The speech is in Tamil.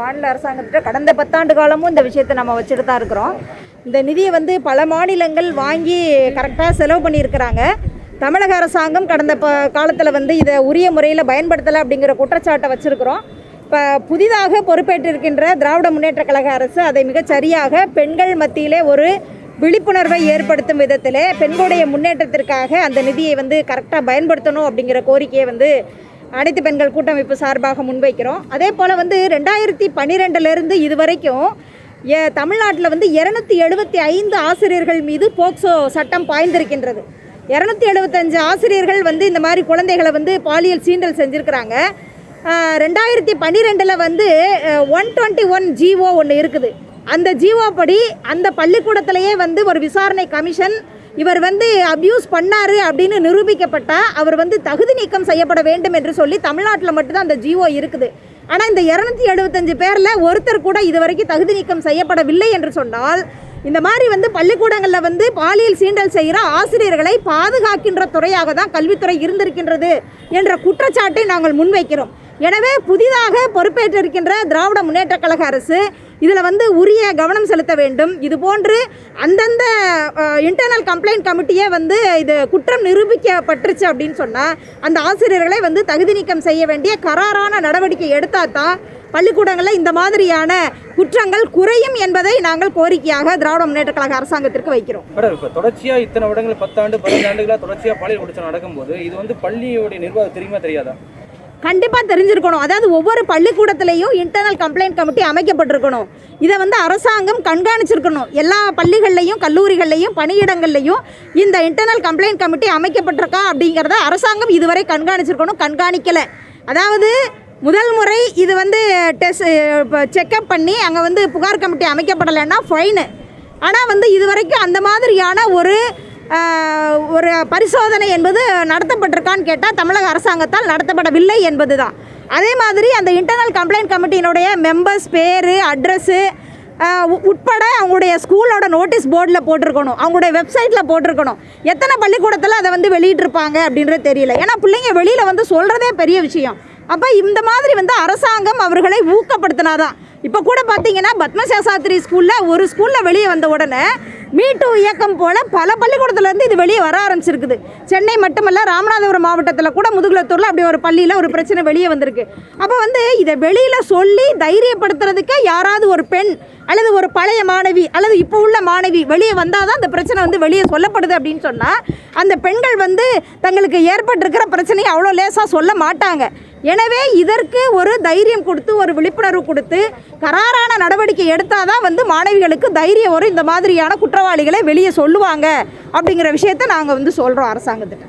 மாநில அரசாங்கத்திட்ட கடந்த பத்தாண்டு காலமும் இந்த விஷயத்தை நம்ம வச்சுட்டு தான் இருக்கிறோம். இந்த நிதியை வந்து பல மாநிலங்கள் வாங்கி கரெக்டாக செலவு பண்ணியிருக்கிறாங்க. தமிழக அரசாங்கம் கடந்த ப காலத்தில் வந்து இதை உரிய முறையில் பயன்படுத்தலை அப்படிங்கிற குற்றச்சாட்டை வச்சுருக்கிறோம். இப்போ புதிதாக பொறுப்பேற்றிருக்கின்ற திராவிட முன்னேற்ற கழக அரசு அதை மிகச்சரியாக பெண்கள் மத்தியிலே ஒரு விழிப்புணர்வை ஏற்படுத்தும் விதத்தில் பெண்களுடைய முன்னேற்றத்திற்காக அந்த நிதியை வந்து கரெக்டாக பயன்படுத்தணும் அப்படிங்கிற கோரிக்கையை வந்து அனைத்து பெண்கள் கூட்டமைப்பு சார்பாக முன்வைக்கிறோம். அதே போல் வந்து ரெண்டாயிரத்தி பன்னிரெண்டுலேருந்து இது வரைக்கும் தமிழ்நாட்டில் வந்து இரநூத்தி எழுபத்தி ஐந்து ஆசிரியர்கள் மீது போக்சோ சட்டம் பாய்ந்திருக்கின்றது. இரநூத்தி எழுபத்தஞ்சு ஆசிரியர்கள் வந்து இந்த மாதிரி குழந்தைகளை வந்து பாலியல் சீண்டல் செஞ்சுருக்கிறாங்க. ரெண்டாயிரத்தி பன்னிரெண்டில் வந்து ஒன் டுவெண்ட்டி ஒன் ஜிஓ ஒன்று இருக்குது. அந்த ஜிஓ படி அந்த பள்ளிக்கூடத்திலேயே வந்து ஒரு விசாரணை கமிஷன் இவர் வந்து அப்யூஸ் பண்ணார் அப்படின்னு நிரூபிக்கப்பட்டால் அவர் வந்து தகுதி நீக்கம் செய்யப்பட வேண்டும் என்று சொல்லி தமிழ்நாட்டில் மட்டும்தான் அந்த ஜிஓ இருக்குது. ஆனால் இந்த இரநூத்தி எழுபத்தஞ்சு பேரில் ஒருத்தர் கூட இதுவரைக்கும் தகுதி நீக்கம் செய்யப்படவில்லை என்று சொன்னால் இந்த மாதிரி வந்து பள்ளிக்கூடங்களில் வந்து பாலியல் சீண்டல் செய்கிற ஆசிரியர்களை பாதுகாக்கின்ற துறையாக தான் கல்வித்துறை இருந்திருக்கின்றது என்ற குற்றச்சாட்டை நாங்கள் முன்வைக்கிறோம். எனவே புதிதாக பொறுப்பேற்றிருக்கின்ற திராவிட முன்னேற்ற கழக அரசு இதில் வந்து உரிய கவனம் செலுத்த வேண்டும். இது போன்று அந்தந்த இன்டர்னல் கம்ப்ளைண்ட் கமிட்டியே வந்து இது குற்றம் நிரூபிக்கப்பட்டுருச்சு அப்படின்னு சொன்னால் அந்த ஆசிரியர்களை வந்து தகுதி நீக்கம் செய்ய வேண்டிய கராரான நடவடிக்கை எடுத்தால் தான் பள்ளிக்கூடங்களில் இந்த மாதிரியான குற்றங்கள் குறையும் என்பதை நாங்கள் கோரிக்கையாக திராவிட முன்னேற்ற கழக அரசாங்கத்திற்கு வைக்கிறோம். மேடம் இப்போ தொடர்ச்சியாக இத்தனை வருடங்கள் பத்தாண்டு பதினஞ்சு ஆண்டுகளாக தொடர்ச்சியாக பாலியல் குற்றச்சாட்டு நடக்கும்போது இது வந்து பள்ளியோடைய நிர்வாகம் தெரியுமா தெரியாதா? கண்டிப்பாக தெரிஞ்சிருக்கணும். அதாவது ஒவ்வொரு பள்ளிக்கூடத்திலையும் இன்டர்னல் கம்ப்ளைண்ட் கமிட்டி அமைக்கப்பட்டிருக்கணும். இதை வந்து அரசாங்கம் கண்காணிச்சிருக்கணும். எல்லா பள்ளிகள்லையும் கல்லூரிகள்லையும் பணியிடங்கள்லையும் இந்த இன்டர்னல் கம்ப்ளைண்ட் கமிட்டி அமைக்கப்பட்டிருக்கா அப்படிங்கிறத அரசாங்கம் இதுவரை கண்காணிச்சிருக்கணும் கண்காணிக்கலை. அதாவது முதல் முறை இது வந்து டெஸ்ட் செக்கப் பண்ணி அங்கே வந்து புகார் கமிட்டி அமைக்கப்படலைன்னா ஃபைனு ஆனால் வந்து இது வரைக்கும் அந்த மாதிரியான ஒரு ஒரு பரிசோதனை என்பது நடத்தப்பட்டிருக்கான்னு கேட்டால் தமிழக அரசாங்கத்தால் நடத்தப்படவில்லை என்பது தான் அதே மாதிரி அந்த இன்டர்னல் கம்ப்ளைண்ட் கமிட்டியினுடைய மெம்பர்ஸ் பேர் அட்ரஸ்ஸு உட்பட அவங்களுடைய ஸ்கூலோட நோட்டீஸ் போர்டில் போட்டிருக்கணும். அவங்களுடைய வெப்சைட்டில் போட்டிருக்கணும். எத்தனை பள்ளிக்கூடத்தில் அதை வந்து வெளியிட்டிருப்பாங்க அப்படின்றது தெரியல. ஏன்னா பிள்ளைங்க வெளியில் வந்து சொல்கிறதே பெரிய விஷயம். அப்போ இந்த மாதிரி வந்து அரசாங்கம் அவர்களை ஊக்கப்படுத்தினாதான். இப்போ கூட பார்த்தீங்கன்னா பத்மசாஸ்திரி ஸ்கூலில் ஒரு ஸ்கூலில் வெளியே வந்த உடனே மீட்டு இயக்கம் போல் பல பள்ளிக்கூடத்துலேருந்து இது வெளியே வர ஆரம்பிச்சிருக்குது. சென்னை மட்டுமல்ல ராமநாதபுரம் மாவட்டத்தில் கூட முதுகுலத்தூரில் அப்படி ஒரு பள்ளியில் ஒரு பிரச்சனை வெளியே வந்திருக்கு. அப்போ வந்து இதை வெளியில் சொல்லி தைரியப்படுத்துறதுக்கே யாராவது ஒரு பெண் அல்லது ஒரு பழைய மாணவி அல்லது இப்போ உள்ள மாணவி வெளியே வந்தால் தான் அந்த பிரச்சனை வந்து வெளியே சொல்லப்படுது அப்படின்னு சொன்னால் அந்த பெண்கள் வந்து தங்களுக்கு ஏற்பட்டிருக்கிற பிரச்சனையை அவ்வளோ லேசாக சொல்ல மாட்டாங்க. எனவே இதற்கு ஒரு தைரியம் கொடுத்து ஒரு விழிப்புணர்வு கொடுத்து கராரான நடவடிக்கை எடுத்தால் தான் வந்து மாணவிகளுக்கு தைரியம் வரும். இந்த மாதிரியான குற்றவாளிகளை வெளியே சொல்லுவாங்க அப்படிங்கிற விஷயத்தை நாங்கள் வந்து சொல்கிறோம் அரசாங்கத்திட்ட.